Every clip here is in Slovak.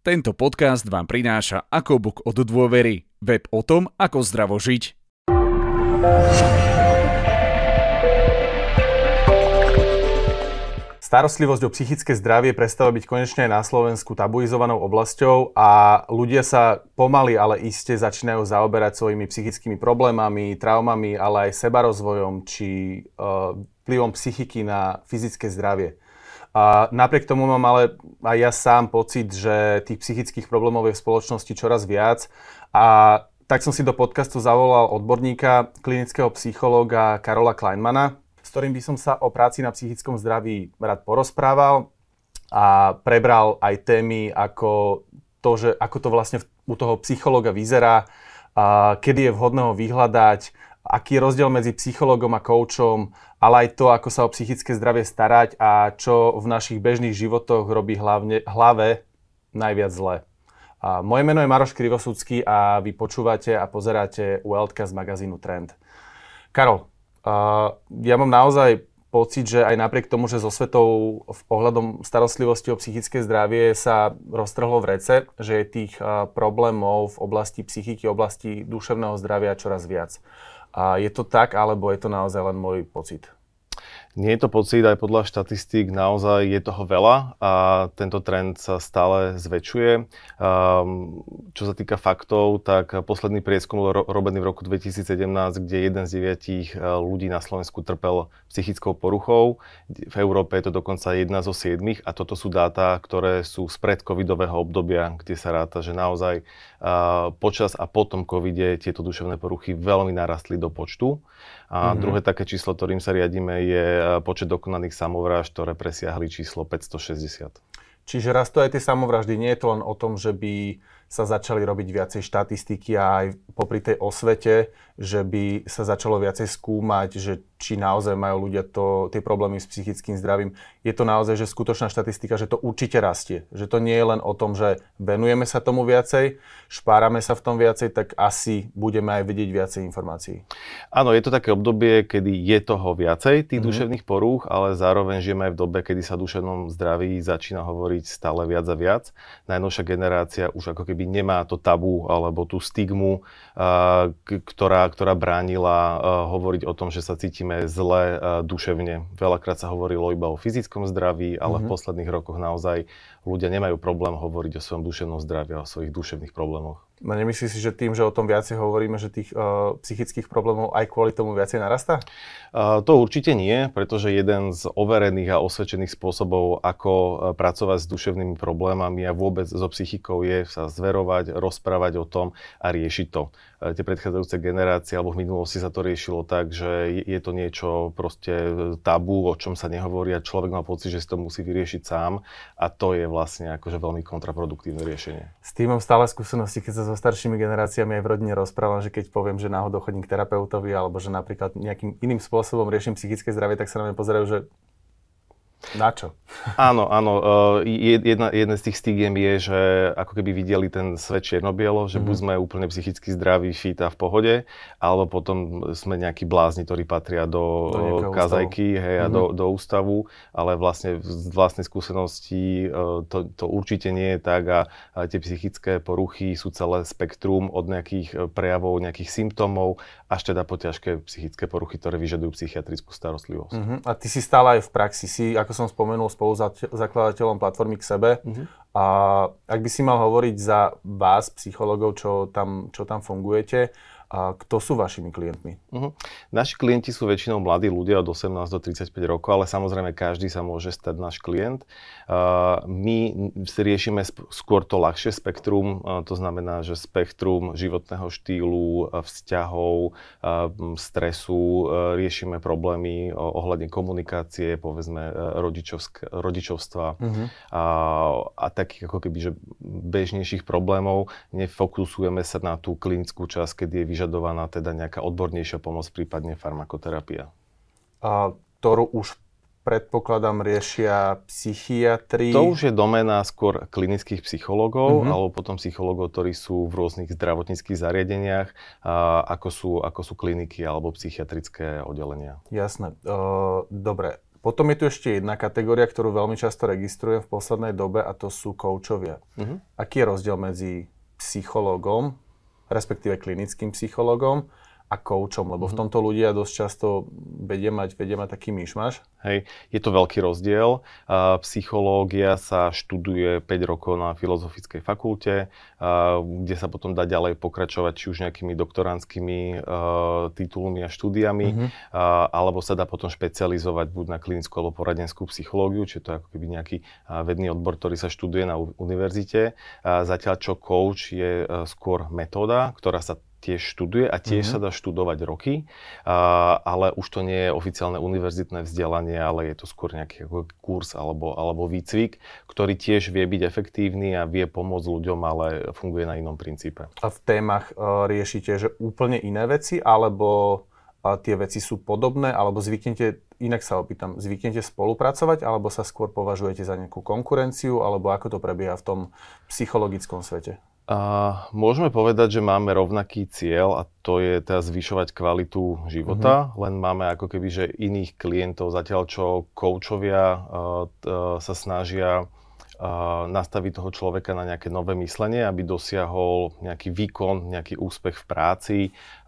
Tento podcast vám prináša Akobuk od dôvery, web o tom, ako zdravo žiť. Starostlivosť o psychické zdravie prestáva byť konečne aj na Slovensku tabuizovanou oblasťou a ľudia sa pomaly, ale iste začínajú zaoberať svojimi psychickými problémami, traumami, ale aj sebarozvojom či uh, vplyvom psychiky na fyzické zdravie. A napriek tomu mám ale aj ja sám pocit, že tých psychických problémov je v spoločnosti čoraz viac. A tak som si do podcastu zavolal odborníka, klinického psychológa Karola Kleinmana, s ktorým by som sa o práci na psychickom zdraví rád porozprával a prebral aj témy ako to, že ako to vlastne u toho psychológa vyzerá, a kedy je vhodné ho vyhľadať, aký je rozdiel medzi psychologom a koučom, ale aj to, ako sa o psychické zdravie starať a čo v našich bežných životoch robí hlavne, hlave najviac zle. A moje meno je Maroš Krivosudský a vy počúvate a pozeráte Worldka z magazínu Trend. Karol, uh, ja mám naozaj pocit, že aj napriek tomu, že so svetou v ohľadom starostlivosti o psychické zdravie sa roztrhlo v rece, že je tých uh, problémov v oblasti psychiky, oblasti duševného zdravia čoraz viac. A je to tak, alebo je to naozaj len môj pocit? Nie je to pocit, aj podľa štatistík naozaj je toho veľa a tento trend sa stále zväčšuje. Um, čo sa týka faktov, tak posledný prieskum bol ro- robený v roku 2017, kde jeden z deviatich e, ľudí na Slovensku trpel psychickou poruchou. V Európe je to dokonca jedna zo siedmých a toto sú dáta, ktoré sú z predcovidového obdobia, kde sa ráta, že naozaj uh, počas a potom covide tieto duševné poruchy veľmi narastli do počtu. A mm-hmm. druhé také číslo, ktorým sa riadíme, je e, počet dokonaných samovrážd, ktoré presiahli číslo 560. Čiže raz to aj tie samovraždy. Nie je to len o tom, že by sa začali robiť viacej štatistiky a aj popri tej osvete, že by sa začalo viacej skúmať, že či naozaj majú ľudia to, tie problémy s psychickým zdravím. Je to naozaj, že skutočná štatistika, že to určite rastie. Že to nie je len o tom, že venujeme sa tomu viacej, špárame sa v tom viacej, tak asi budeme aj vedieť viacej informácií. Áno, je to také obdobie, kedy je toho viacej, tých mm-hmm. duševných porúch, ale zároveň žijeme aj v dobe, kedy sa duševnom zdraví začína hovoriť stále viac a viac. Najnovšia generácia už ako keby nemá to tabu alebo tú stigmu, ktorá, ktorá bránila hovoriť o tom, že sa cítime zle duševne. Veľakrát sa hovorilo iba o fyzickom zdraví, ale mm-hmm. v mhm. posledných rokoch naozaj ľudia nemajú problém hovoriť o svojom duševnom zdraví a o svojich duševných problémoch. No nemyslíš si, že tým, že o tom viacej hovoríme, že tých uh, psychických problémov aj kvôli tomu viacej narastá? Uh, to určite nie, pretože jeden z overených a osvedčených spôsobov, ako uh, pracovať s duševnými problémami a vôbec so psychikou je sa zverovať, rozprávať o tom a riešiť to. Uh, tie predchádzajúce generácie alebo v minulosti sa to riešilo tak, že je to niečo proste tabu, o čom sa nehovorí a človek má pocit, že si to musí vyriešiť sám a to je vlastne akože veľmi kontraproduktívne riešenie. S tým mám stále skúsenosti, keď sa so staršími generáciami aj v rodine rozprávam, že keď poviem, že náhodou chodím k terapeutovi alebo že napríklad nejakým iným spôsobom riešim psychické zdravie, tak sa na mňa pozerajú, že na čo? Áno, áno. E, jedna, jedna z tých stigiem je, že ako keby videli ten svet čierno-bielo, že mm-hmm. buď sme úplne psychicky zdraví, fit a v pohode, alebo potom sme nejakí blázni, ktorí patria do, do kazajky hej, mm-hmm. a do, mhm. do ústavu, ale vlastne z vlastnej skúsenosti e, to, to určite nie je tak a, a tie psychické poruchy sú celé spektrum od nejakých e, prejavov, nejakých symptómov až teda po ťažké psychické poruchy, ktoré vyžadujú psychiatrickú starostlivosť. Mm-hmm. A ty si stále aj v praxi, si ako som spomenul, spolu zakladateľom platformy k sebe. Mm-hmm. A ak by si mal hovoriť za vás, psychologov, čo tam, čo tam fungujete, a kto sú vašimi klientmi? Uh-huh. Naši klienti sú väčšinou mladí ľudia od 18 do 35 rokov, ale samozrejme každý sa môže stať náš klient. Uh, my si riešime skôr to ľahšie spektrum, uh, to znamená, že spektrum životného štýlu, uh, vzťahov, stresu, riešime problémy ohľadne komunikácie, povedzme rodičovsk- rodičovstva uh-huh. a, a takých ako keby že bežnejších problémov. Nefokusujeme sa na tú klinickú časť, keď je vyžadovaná teda nejaká odbornejšia pomoc, prípadne farmakoterapia. A ktorú už predpokladám riešia psychiatri. To už je doména skôr klinických psychológov, mm-hmm. alebo potom psychológov, ktorí sú v rôznych zdravotníckých zariadeniach, a ako, sú, ako sú kliniky alebo psychiatrické oddelenia. Jasné. Uh, dobre, Potom je tu ešte jedna kategória, ktorú veľmi často registrujem v poslednej dobe a to sú koučovia. Uh-huh. Aký je rozdiel medzi psychológom, respektíve klinickým psychológom a koučom? Lebo v mhm. tomto ľudia dosť často vedia mať, vedia mať taký myšmaš. Hej, je to veľký rozdiel. Psychológia sa študuje 5 rokov na Filozofickej fakulte, kde sa potom dá ďalej pokračovať či už nejakými doktorandskými titulmi a štúdiami, mm-hmm. alebo sa dá potom špecializovať buď na klinickú alebo poradenskú psychológiu, čiže to je ako keby nejaký vedný odbor, ktorý sa študuje na univerzite. Zatiaľ čo coach je skôr metóda, ktorá sa tiež študuje a tiež mm-hmm. sa dá študovať roky, a, ale už to nie je oficiálne univerzitné vzdelanie, ale je to skôr nejaký kurz alebo, alebo výcvik, ktorý tiež vie byť efektívny a vie pomôcť ľuďom, ale funguje na inom princípe. A v témach uh, riešite, že úplne iné veci, alebo uh, tie veci sú podobné, alebo zvyknete, inak sa opýtam, zvyknete spolupracovať, alebo sa skôr považujete za nejakú konkurenciu, alebo ako to prebieha v tom psychologickom svete? A môžeme povedať, že máme rovnaký cieľ a to je teda zvyšovať kvalitu života, mm-hmm. len máme ako keby že iných klientov, zatiaľ čo koučovia uh, uh, sa snažia uh, nastaviť toho človeka na nejaké nové myslenie, aby dosiahol nejaký výkon, nejaký úspech v práci,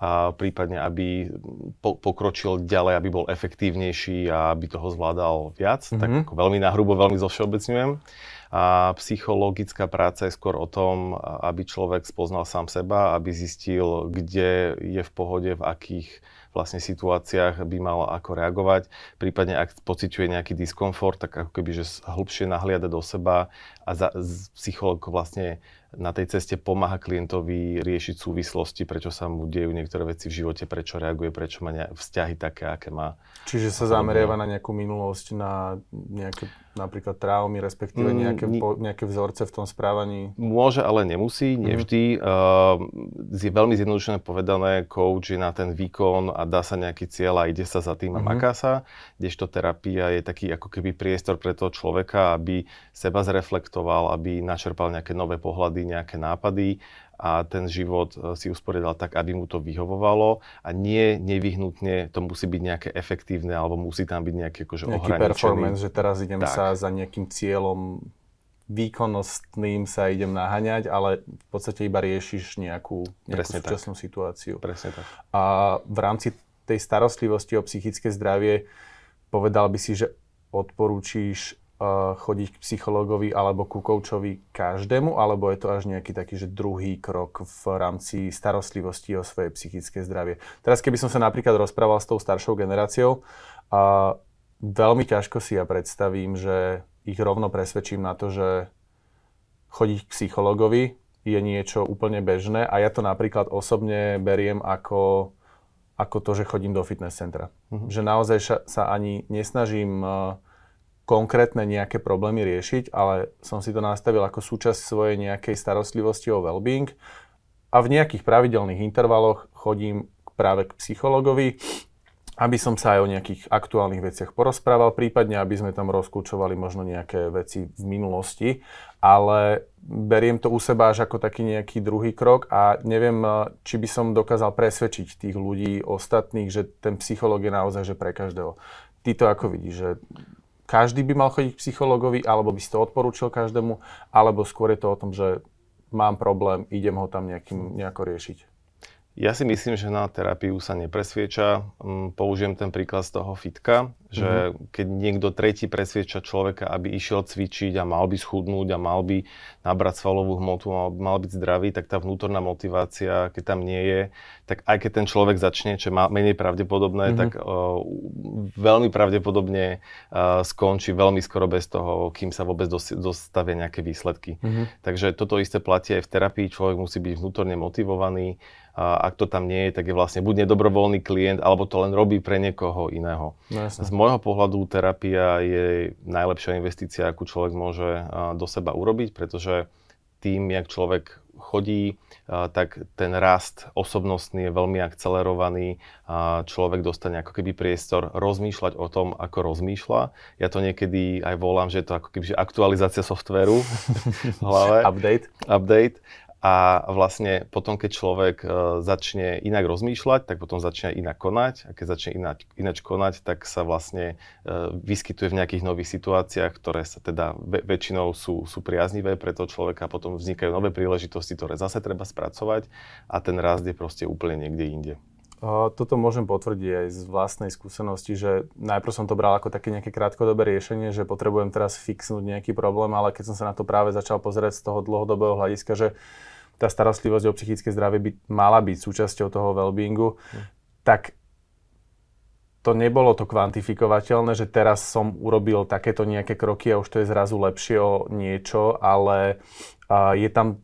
a prípadne aby po, pokročil ďalej, aby bol efektívnejší a aby toho zvládal viac. Mm-hmm. Tak mhm. ako veľmi nahrubo, veľmi zovšeobecňujem. A psychologická práca je skôr o tom, aby človek spoznal sám seba, aby zistil, kde je v pohode, v akých vlastne situáciách by mal ako reagovať. Prípadne ak pociťuje nejaký diskomfort, tak ako keby, že hlbšie nahliada do seba a za, psycholog vlastne na tej ceste pomáha klientovi riešiť súvislosti, prečo sa mu dejú niektoré veci v živote, prečo reaguje, prečo má vzťahy také, aké má. Čiže sa zameriava na nejakú minulosť, na nejaké napríklad traumy, respektíve mm, nejaké, mm, po, nejaké vzorce v tom správaní? Môže, ale nemusí, nevždy. Mm. Uh, je veľmi zjednodušené povedané, coach je na ten výkon a dá sa nejaký cieľ a ide sa za tým a mm-hmm. maká sa, kdežto terapia je taký ako keby priestor pre toho človeka, aby seba zreflektoval, aby načerpal nejaké nové pohľady, nejaké nápady a ten život e, si usporiadal tak, aby mu to vyhovovalo a nie nevyhnutne to musí byť nejaké efektívne alebo musí tam byť nejaký akože Nejaký performance, že teraz idem tak. sa za nejakým cieľom výkonnostným sa idem naháňať, ale v podstate iba riešiš nejakú, nejakú súčasnú tak. situáciu. Presne tak. A v rámci tej starostlivosti o psychické zdravie povedal by si, že odporúčiš chodiť k psychologovi alebo ku koučovi každému, alebo je to až nejaký taký, že druhý krok v rámci starostlivosti o svoje psychické zdravie. Teraz keby som sa napríklad rozprával s tou staršou generáciou, a veľmi ťažko si ja predstavím, že ich rovno presvedčím na to, že chodiť k psychologovi je niečo úplne bežné a ja to napríklad osobne beriem ako, ako to, že chodím do fitness centra. Mm-hmm. Že naozaj sa ani nesnažím uh, konkrétne nejaké problémy riešiť, ale som si to nastavil ako súčasť svojej nejakej starostlivosti o well-being a v nejakých pravidelných intervaloch chodím práve k psychologovi, aby som sa aj o nejakých aktuálnych veciach porozprával, prípadne aby sme tam rozkúčovali možno nejaké veci v minulosti, ale beriem to u seba až ako taký nejaký druhý krok a neviem, či by som dokázal presvedčiť tých ľudí ostatných, že ten psychológ je naozaj že pre každého. Ty to ako vidíš, že každý by mal chodiť k psychologovi, alebo by si to odporúčil každému, alebo skôr je to o tom, že mám problém, idem ho tam nejakým, nejako riešiť. Ja si myslím, že na terapiu sa nepresvieča. Mm, použijem ten príklad z toho fitka, že mm-hmm. keď niekto tretí presvieča človeka, aby išiel cvičiť a mal by schudnúť a mal by nabrať svalovú hmotu a mal byť zdravý, tak tá vnútorná motivácia, keď tam nie je, tak aj keď ten človek začne, čo má menej pravdepodobné, mm-hmm. tak uh, veľmi pravdepodobne uh, skončí veľmi skoro bez toho, kým sa vôbec dos- dostavia nejaké výsledky. Mm-hmm. Takže toto isté platí aj v terapii. Človek musí byť vnútorne motivovaný, a ak to tam nie je, tak je vlastne buď nedobrovoľný klient, alebo to len robí pre niekoho iného. No, Z môjho pohľadu terapia je najlepšia investícia, akú človek môže do seba urobiť, pretože tým, jak človek chodí, tak ten rast osobnostný je veľmi akcelerovaný a človek dostane ako keby priestor rozmýšľať o tom, ako rozmýšľa. Ja to niekedy aj volám, že je to ako keby aktualizácia softveru v hlave. Update. Update A vlastne potom, keď človek uh, začne inak rozmýšľať, tak potom začne inak konať. A keď začne ináč, ináč konať, tak sa vlastne uh, vyskytuje v nejakých nových situáciách, ktoré sa teda väčšinou sú, sú priaznivé pre toho človeka. Potom vznikajú nové príležitosti, ktoré zase treba spracovať a ten rast je proste úplne niekde inde. Toto môžem potvrdiť aj z vlastnej skúsenosti, že najprv som to bral ako také nejaké krátkodobé riešenie, že potrebujem teraz fixnúť nejaký problém, ale keď som sa na to práve začal pozerať z toho dlhodobého hľadiska, že tá starostlivosť o psychické zdravie by mala byť súčasťou toho wellbeingu, hm. tak to nebolo to kvantifikovateľné, že teraz som urobil takéto nejaké kroky a už to je zrazu lepšie o niečo, ale je tam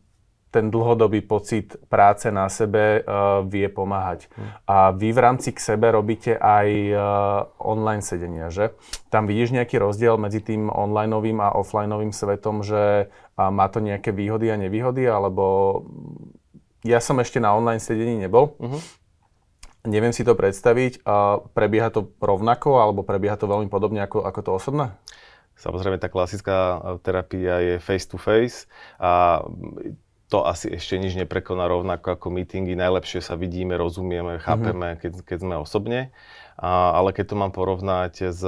ten dlhodobý pocit práce na sebe uh, vie pomáhať. Hmm. A vy v rámci k sebe robíte aj uh, online sedenia, že? Tam vidíš nejaký rozdiel medzi tým onlineovým a offlineovým svetom, že uh, má to nejaké výhody a nevýhody, alebo ja som ešte na online sedení nebol. Uh-huh. Neviem si to predstaviť. Uh, prebieha to rovnako, alebo prebieha to veľmi podobne ako, ako to osobné? Samozrejme, tá klasická terapia je face to face a to asi ešte nič neprekoná rovnako ako meetingy. Najlepšie sa vidíme, rozumieme, chápeme, mm-hmm. keď, keď sme osobne. A, ale keď to mám porovnať s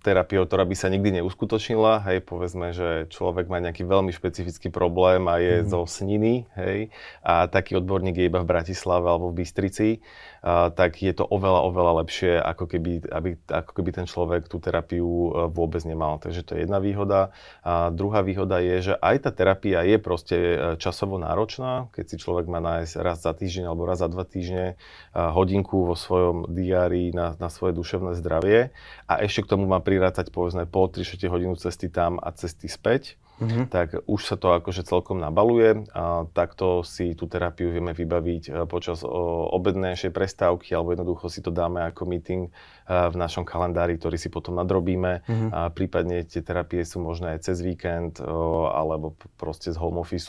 terapiou, ktorá by sa nikdy neuskutočnila, hej, povedzme, že človek má nejaký veľmi špecifický problém a je mm. zo sniny, hej, a taký odborník je iba v Bratislave alebo v Bystrici, tak je to oveľa, oveľa lepšie, ako keby, aby, ako keby ten človek tú terapiu e, vôbec nemal. Takže to je jedna výhoda. A druhá výhoda je, že aj tá terapia je proste e, časovo náročná, keď si človek má nájsť raz za týždeň alebo raz za dva týždne hodinku vo svojom diári na, na svoje duševné zdravie a ešte k tomu má prirátať povedzme pol 3 hodinu cesty tam a cesty späť, mm-hmm. tak už sa to akože celkom nabaluje. A takto si tú terapiu vieme vybaviť e, počas obednejšej prestávky alebo jednoducho si to dáme ako meeting e, v našom kalendári, ktorý si potom nadrobíme. Mm-hmm. A prípadne tie terapie sú možné aj cez víkend alebo proste z home office.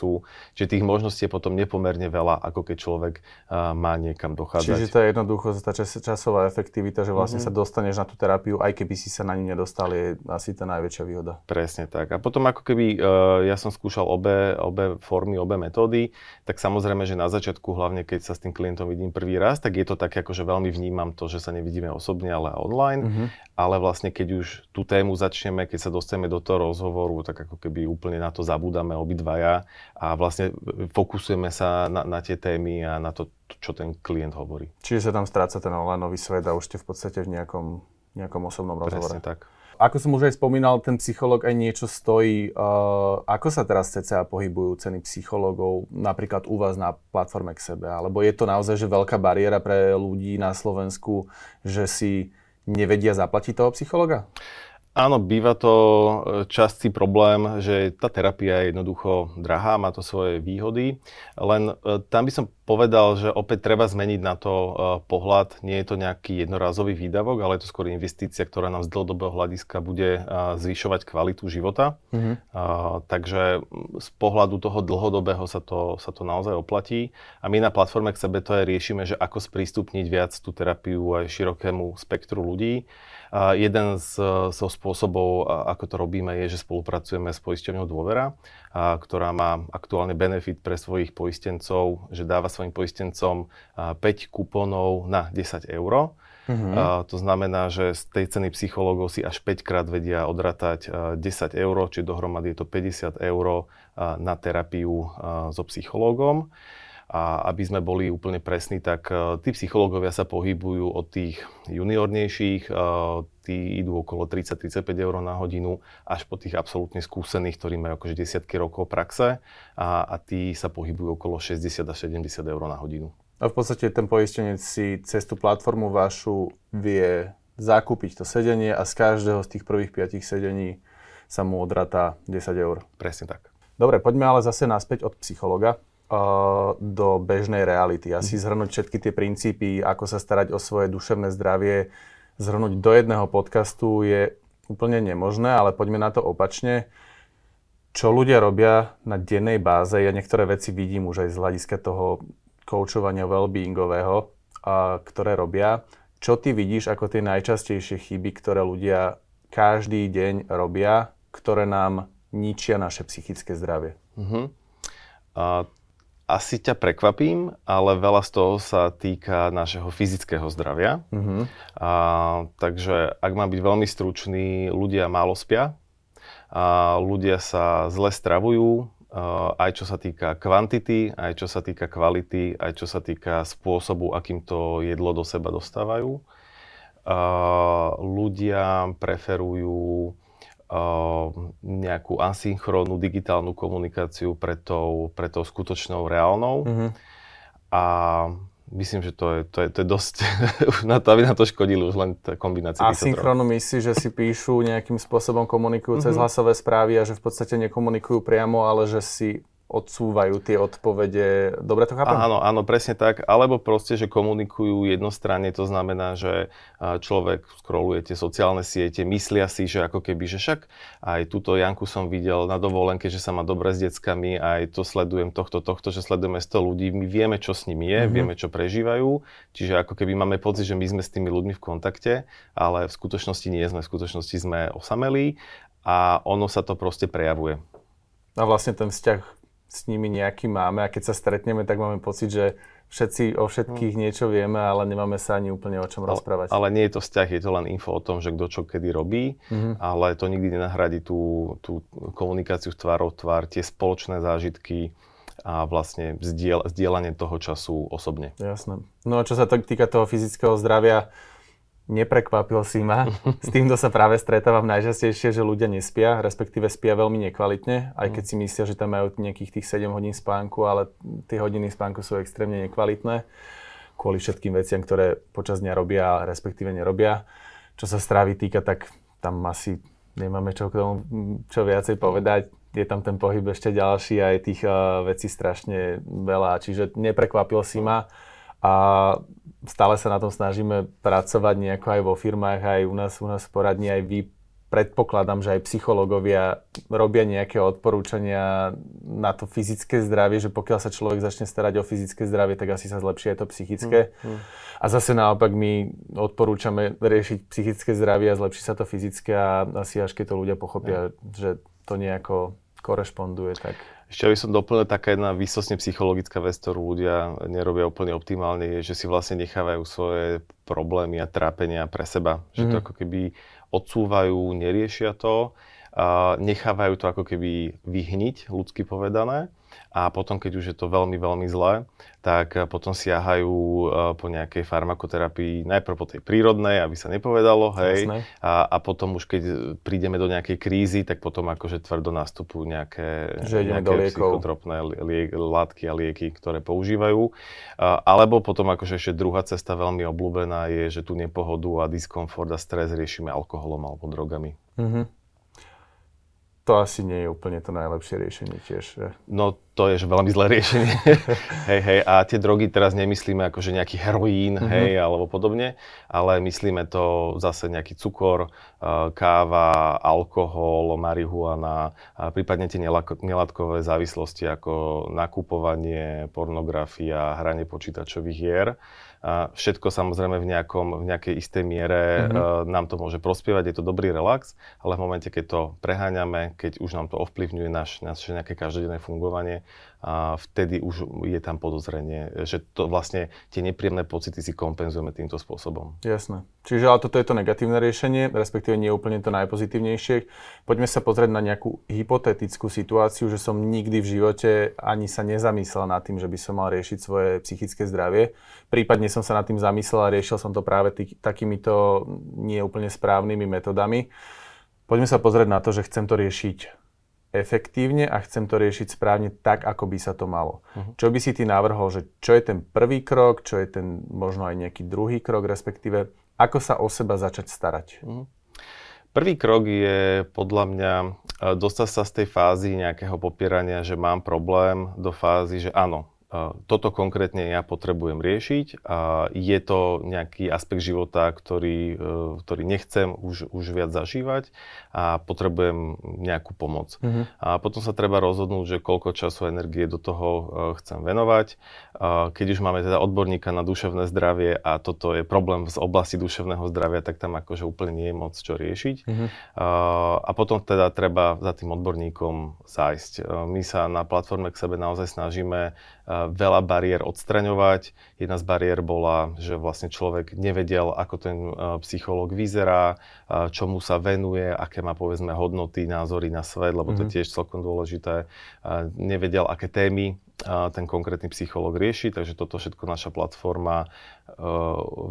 Čiže tých možností je potom nepomerne veľa, ako keď človek má niekam dochádzať. Čiže je jednoducho tá časová efektivita, že vlastne mm-hmm. sa dostaneš na tú terapiu, aj keby si sa na ňu nedostal, je asi tá najväčšia výhoda. Presne tak. A potom ako keby ja som skúšal obe, obe formy, obe metódy, tak samozrejme, že na začiatku, hlavne keď sa s tým klientom vidím prvý raz, tak je to také, ako že veľmi vnímam to, že sa nevidíme osobne, ale online. Mm-hmm. Ale vlastne keď už tú tému začneme, keď sa dostaneme do toho rozhovoru, tak ako keby úplne na to zabúdame obidvaja a vlastne fokusujeme sa na, na tie témy a na to, čo ten klient hovorí. Čiže sa tam stráca ten online svet a už ste v podstate v nejakom, nejakom osobnom rozhovore. Presne tak. Ako som už aj spomínal, ten psychológ aj niečo stojí. Uh, ako sa teraz cca pohybujú ceny psychológov napríklad u vás na platforme k sebe? Alebo je to naozaj že veľká bariéra pre ľudí na Slovensku, že si nevedia zaplatiť toho psychologa? Áno, býva to e, častý problém, že tá terapia je jednoducho drahá, má to svoje výhody, len e, tam by som povedal, že opäť treba zmeniť na to e, pohľad. Nie je to nejaký jednorazový výdavok, ale je to skôr investícia, ktorá nám z dlhodobého hľadiska bude zvyšovať kvalitu života. Mm-hmm. Takže z pohľadu toho dlhodobého sa to, sa to naozaj oplatí. A my na platforme k sebe to aj riešime, že ako sprístupniť viac tú terapiu aj širokému spektru ľudí. A jeden z, zo spôsobov, ako to robíme, je, že spolupracujeme s poisťovňou Dôvera, a, ktorá má aktuálne benefit pre svojich poistencov, že dáva svojim poistencom 5 kupónov na 10 eur. Uh-huh. A, to znamená, že z tej ceny psychológov si až 5 krát vedia odratať 10 eur, či dohromady je to 50 eur na terapiu so psychológom. A aby sme boli úplne presní, tak uh, tí psychológovia sa pohybujú od tých juniornejších, uh, tí idú okolo 30-35 eur na hodinu, až po tých absolútne skúsených, ktorí majú akože desiatky rokov praxe a, a tí sa pohybujú okolo 60 až 70 eur na hodinu. A v podstate ten poistenec si cez tú platformu vašu vie zakúpiť to sedenie a z každého z tých prvých 5 sedení sa mu odratá 10 eur. Presne tak. Dobre, poďme ale zase naspäť od psychologa do bežnej reality. Asi mhm. zhrnúť všetky tie princípy, ako sa starať o svoje duševné zdravie, zhrnúť do jedného podcastu je úplne nemožné, ale poďme na to opačne. Čo ľudia robia na dennej báze, ja niektoré veci vidím už aj z hľadiska toho koučovania well-beingového, ktoré robia. Čo ty vidíš ako tie najčastejšie chyby, ktoré ľudia každý deň robia, ktoré nám ničia naše psychické zdravie? Uh-huh. A asi ťa prekvapím, ale veľa z toho sa týka našeho fyzického zdravia. Uh-huh. A, takže ak mám byť veľmi stručný, ľudia málo spia, a ľudia sa zle stravujú, aj čo sa týka kvantity, aj čo sa týka kvality, aj čo sa týka spôsobu, akým to jedlo do seba dostávajú. Ľudia preferujú nejakú asynchrónnu digitálnu komunikáciu pred tou, pred tou skutočnou reálnou. Mm-hmm. A myslím, že to je, to je, to je dosť na to, aby na to škodili už len tá kombinácia Asynchrónnu myslí, že si píšu nejakým spôsobom komunikujú mm-hmm. cez hlasové správy a že v podstate nekomunikujú priamo, ale že si odsúvajú tie odpovede. Dobre to chápem? Áno, áno, presne tak. Alebo proste, že komunikujú jednostranne, to znamená, že človek scrolluje tie sociálne siete, myslia si, že ako keby, že však aj túto Janku som videl na dovolenke, že sa má dobre s deckami, aj to sledujem tohto, tohto, že sledujeme 100 ľudí, my vieme, čo s nimi je, mm-hmm. vieme, čo prežívajú, čiže ako keby máme pocit, že my sme s tými ľuďmi v kontakte, ale v skutočnosti nie sme, v skutočnosti sme osamelí a ono sa to proste prejavuje. A vlastne ten vzťah s nimi nejaký máme a keď sa stretneme, tak máme pocit, že všetci o všetkých hmm. niečo vieme, ale nemáme sa ani úplne o čom ale, rozprávať. Ale nie je to vzťah, je to len info o tom, že kto čo kedy robí, mm-hmm. ale to nikdy nenahradí tú, tú komunikáciu tvárov tvár, tie spoločné zážitky a vlastne vzdiel, zdieľanie toho času osobne. Jasné. No a čo sa týka toho fyzického zdravia, Neprekvapil si ma. S týmto sa práve stretávam najčastejšie, že ľudia nespia, respektíve spia veľmi nekvalitne, aj keď si myslia, že tam majú nejakých tých 7 hodín spánku, ale tie hodiny spánku sú extrémne nekvalitné kvôli všetkým veciam, ktoré počas dňa robia, respektíve nerobia. Čo sa strávy týka, tak tam asi nemáme čo k tomu čo viacej povedať. Je tam ten pohyb ešte ďalší, aj tých uh, vecí strašne veľa, čiže neprekvapil si ma. A stále sa na tom snažíme pracovať nejako aj vo firmách, aj u nás, u nás v poradni, aj vy predpokladám, že aj psychológovia robia nejaké odporúčania na to fyzické zdravie, že pokiaľ sa človek začne starať o fyzické zdravie, tak asi sa zlepší aj to psychické. Mm, mm. A zase naopak my odporúčame riešiť psychické zdravie a zlepší sa to fyzické a asi až keď to ľudia pochopia, mm. že to nejako korešponduje, tak... Ešte by som doplnil, taká jedna výsostne psychologická vec, ktorú ľudia nerobia úplne optimálne, je, že si vlastne nechávajú svoje problémy a trápenia pre seba. Že mm-hmm. to mhm. ako keby odsúvajú, neriešia to, a nechávajú to ako keby vyhniť, ľudsky povedané a potom, keď už je to veľmi, veľmi zlé, tak eh, potom siahajú eh, po nejakej farmakoterapii, najprv po tej prírodnej, aby sa nepovedalo, hej, a, a potom už keď prídeme do nejakej krízy, tak potom akože tvrdo nastupujú nejaké, že nejaké psychotropné lie, látky a lieky, ktoré používajú. A, alebo potom akože ešte druhá cesta veľmi obľúbená je, že tú nepohodu a diskomfort a stres riešime alkoholom alebo drogami. Mm-hmm to asi nie je úplne to najlepšie riešenie tiež. No to je že veľmi zlé riešenie. hej, hej, a tie drogy teraz nemyslíme ako že nejaký heroín, mm-hmm. hej, alebo podobne, ale myslíme to zase nejaký cukor, eh, káva, alkohol, marihuana, a prípadne tie nelátkové závislosti ako nakupovanie, pornografia, hranie počítačových hier. Všetko samozrejme v, nejakom, v nejakej istej miere mm-hmm. nám to môže prospievať, je to dobrý relax, ale v momente, keď to preháňame, keď už nám to ovplyvňuje naš, naše nejaké každodenné fungovanie, a vtedy už je tam podozrenie, že to vlastne tie nepríjemné pocity si kompenzujeme týmto spôsobom. Jasné. Čiže ale toto je to negatívne riešenie, respektíve nie úplne to najpozitívnejšie. Poďme sa pozrieť na nejakú hypotetickú situáciu, že som nikdy v živote ani sa nezamyslel nad tým, že by som mal riešiť svoje psychické zdravie. Prípadne som sa nad tým zamyslel a riešil som to práve tý, takýmito nie úplne správnymi metodami. Poďme sa pozrieť na to, že chcem to riešiť efektívne a chcem to riešiť správne tak, ako by sa to malo. Uh-huh. Čo by si ty navrhol, že čo je ten prvý krok, čo je ten možno aj nejaký druhý krok, respektíve ako sa o seba začať starať? Uh-huh. Prvý krok je podľa mňa e, dostať sa z tej fázy nejakého popierania, že mám problém, do fázy, že áno, toto konkrétne ja potrebujem riešiť a je to nejaký aspekt života, ktorý, e, ktorý nechcem už, už viac zažívať a potrebujem nejakú pomoc. Mm-hmm. A potom sa treba rozhodnúť, že koľko času a energie do toho e, chcem venovať. keď už máme teda odborníka na duševné zdravie a toto je problém z oblasti duševného zdravia, tak tam akože úplne nie je moc čo riešiť. Uh-huh. A potom teda treba za tým odborníkom zájsť. My sa na platforme k sebe naozaj snažíme veľa bariér odstraňovať. Jedna z bariér bola, že vlastne človek nevedel, ako ten psychológ vyzerá, čomu sa venuje, aké má povedzme hodnoty, názory na svet, lebo to je mhm. tiež celkom dôležité. Nevedel, aké témy ten konkrétny psychológ rieši, takže toto všetko naša platforma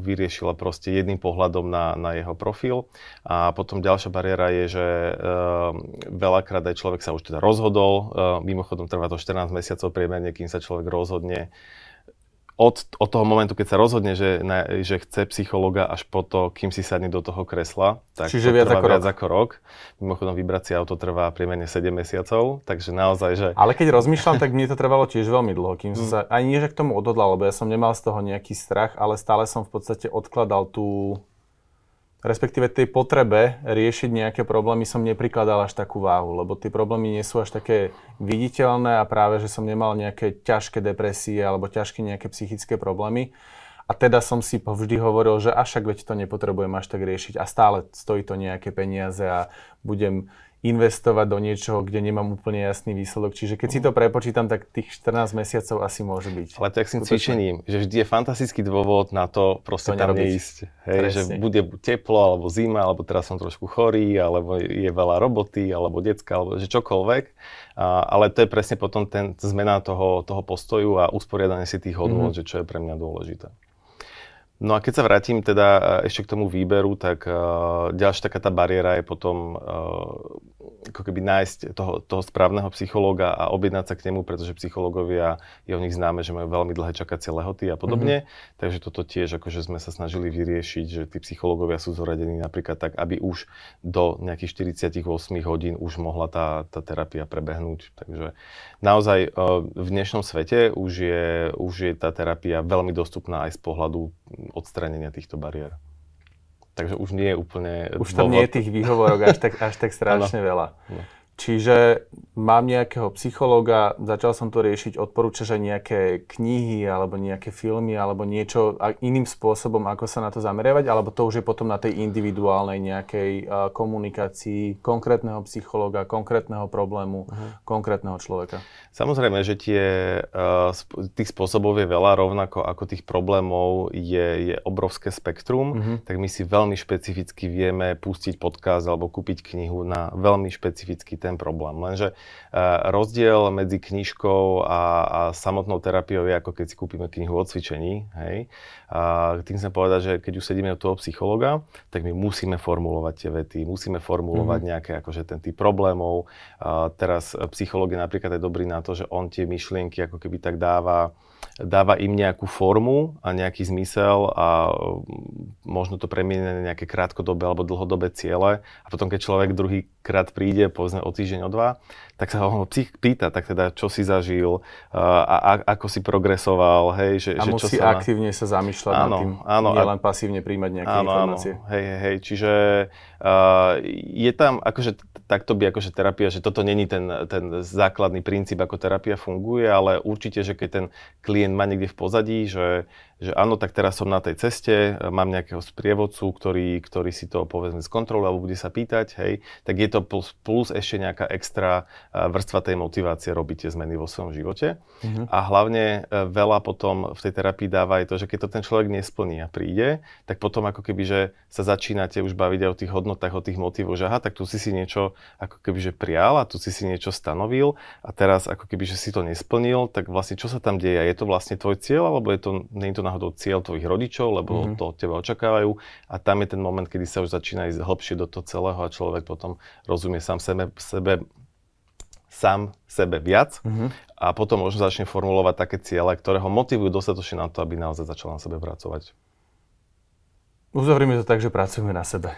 vyriešila proste jedným pohľadom na, na jeho profil. A potom ďalšia bariéra je, že veľakrát aj človek sa už teda rozhodol, mimochodom trvá to 14 mesiacov priemerne, kým sa človek rozhodne od, od toho momentu, keď sa rozhodne, že, na, že chce psychologa, až po to, kým si sadne do toho kresla, tak Čiže to viac, ako, viac rok. ako rok. Mimochodom, vybrať si auto trvá priemerne 7 mesiacov, takže naozaj, že... Ale keď rozmýšľam, tak mne to trvalo tiež veľmi dlho, kým som Mm. sa, ani nie, že k tomu odhodlal, lebo ja som nemal z toho nejaký strach, ale stále som v podstate odkladal tú, respektíve tej potrebe riešiť nejaké problémy som neprikladal až takú váhu, lebo tie problémy nie sú až také viditeľné a práve, že som nemal nejaké ťažké depresie alebo ťažké nejaké psychické problémy. A teda som si vždy hovoril, že až však veď to nepotrebujem až tak riešiť a stále stojí to nejaké peniaze a budem investovať do niečoho, kde nemám úplne jasný výsledok. Čiže keď si to prepočítam, tak tých 14 mesiacov asi môže byť. Ale tak s tým cvičením, že vždy je fantastický dôvod na to proste To tam neísť. Hej, že bude teplo, alebo zima, alebo teraz som trošku chorý, alebo je veľa roboty, alebo decka, alebo že čokoľvek. A, ale to je presne potom ten zmena toho, toho postoju a usporiadanie si tých hodnôt, Mhm. mm-hmm. že čo je pre mňa dôležité. No a keď sa vrátim teda e, ešte k tomu výberu, tak uh, ďalšia taká tá bariéra je potom uh, ako keby nájsť toho, toho správneho psychológa a objednať sa k nemu, pretože psychológovia, je o nich známe, že majú veľmi dlhé čakacie lehoty a podobne. Mm-hmm. Takže toto tiež akože sme sa snažili vyriešiť, že tí psychológovia sú zoradení napríklad tak, aby už do nejakých 48 hodín už mohla tá, tá terapia prebehnúť. Takže naozaj uh, v dnešnom svete už je, už je tá terapia veľmi dostupná aj z pohľadu odstranenia týchto bariér. Takže už nie je úplne Už tam nie je tých výhovorok až tak, až tak strašne veľa. Áno. Čiže mám nejakého psychológa, začal som to riešiť, odporúčaš aj nejaké knihy alebo nejaké filmy alebo niečo iným spôsobom, ako sa na to zameriavať, alebo to už je potom na tej individuálnej nejakej komunikácii konkrétneho psychológa, konkrétneho problému, uh-huh. konkrétneho človeka. Samozrejme, že tie, tých spôsobov je veľa, rovnako ako tých problémov je, je obrovské spektrum, Mhm. tak my si veľmi špecificky vieme pustiť podcast alebo kúpiť knihu na veľmi špecifický ten problém. Lenže uh, rozdiel medzi knižkou a, a samotnou terapiou je ako keď si kúpime knihu o cvičení. Hej? A tým chcem povedať, že keď už sedíme u toho psychologa, tak my musíme formulovať tie vety, musíme formulovať Mhm. nejaké akože ten typ problémov. A teraz e, psychológ je napríklad aj dobrý na to, že on tie myšlienky ako keby tak dáva dáva im nejakú formu a nejaký zmysel a mm, možno to premieňa na nejaké krátkodobé alebo dlhodobé ciele. A potom, keď človek druhý krát príde, povedzme o týždeň, o dva, tak sa ho psych pýta, tak teda čo si zažil a, a ako si progresoval, hej, že, A že čo musí sa... aktívne sa zamýšľať Áno, nad tým, áno, a- nielen pasívne príjmať nejaké áno, informácie. Áno, hej, hej, čiže uh, je tam, akože takto by akože terapia, že toto není ten, ten základný princíp, ako terapia funguje, ale určite, že keď ten klient má niekde v pozadí, že, že áno, tak teraz som na tej ceste, mám nejakého sprievodcu, ktorý, ktorý si to povedzme skontroluje alebo bude sa pýtať, hej, tak je to plus, plus ešte nejaká extra vrstva tej motivácie robiť tie zmeny vo svojom živote. Mhm. A hlavne e, veľa potom v tej terapii dáva aj to, že keď to ten človek nesplní a príde, tak potom ako keby, že sa začínate už baviť aj o tých hodnotách, o tých motivoch, že aha, tak tu si si niečo ako keby, že prijal a tu si si niečo stanovil a teraz ako keby, že si to nesplnil, tak vlastne čo sa tam deje? Je to vlastne tvoj cieľ, alebo je to, nie je to náhodou cieľ tvojich rodičov, lebo Mhm. mm-hmm. to od teba očakávajú a tam je ten moment, kedy sa už začína ísť hlbšie do toho celého a človek potom rozumie sám sebe, sebe sám sebe viac Mhm. a potom možno začne formulovať také ciele, ktoré ho motivujú dostatočne na to, aby naozaj začal na sebe pracovať. Uzavrieme to tak, že pracujeme na sebe.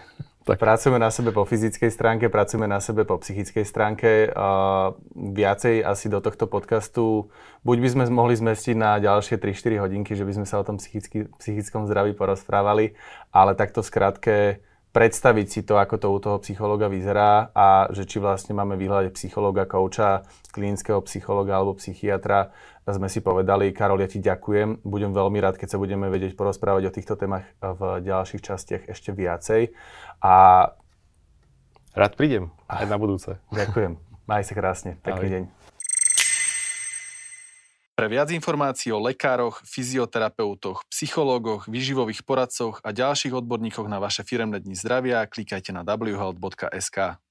Tak. Pracujeme na sebe po fyzickej stránke, pracujeme na sebe po psychickej stránke. A viacej asi do tohto podcastu buď by sme mohli zmestiť na ďalšie 3-4 hodinky, že by sme sa o tom psychicky, psychickom zdraví porozprávali, ale takto skrátke predstaviť si to, ako to u toho psychologa vyzerá a že či vlastne máme vyhľadať psychologa, kouča, klinického psychologa alebo psychiatra. Sme si povedali, Karol, ja ti ďakujem. Budem veľmi rád, keď sa budeme vedieť porozprávať o týchto témach v ďalších častiach ešte viacej. A... Rád prídem, aj na budúce. Ďakujem. Maj sa krásne. Pekný deň. Pre viac informácií o lekároch, fyzioterapeutoch, psychológoch, výživových poradcoch a ďalších odborníkoch na vaše firemné dni zdravia klikajte na whealth.sk.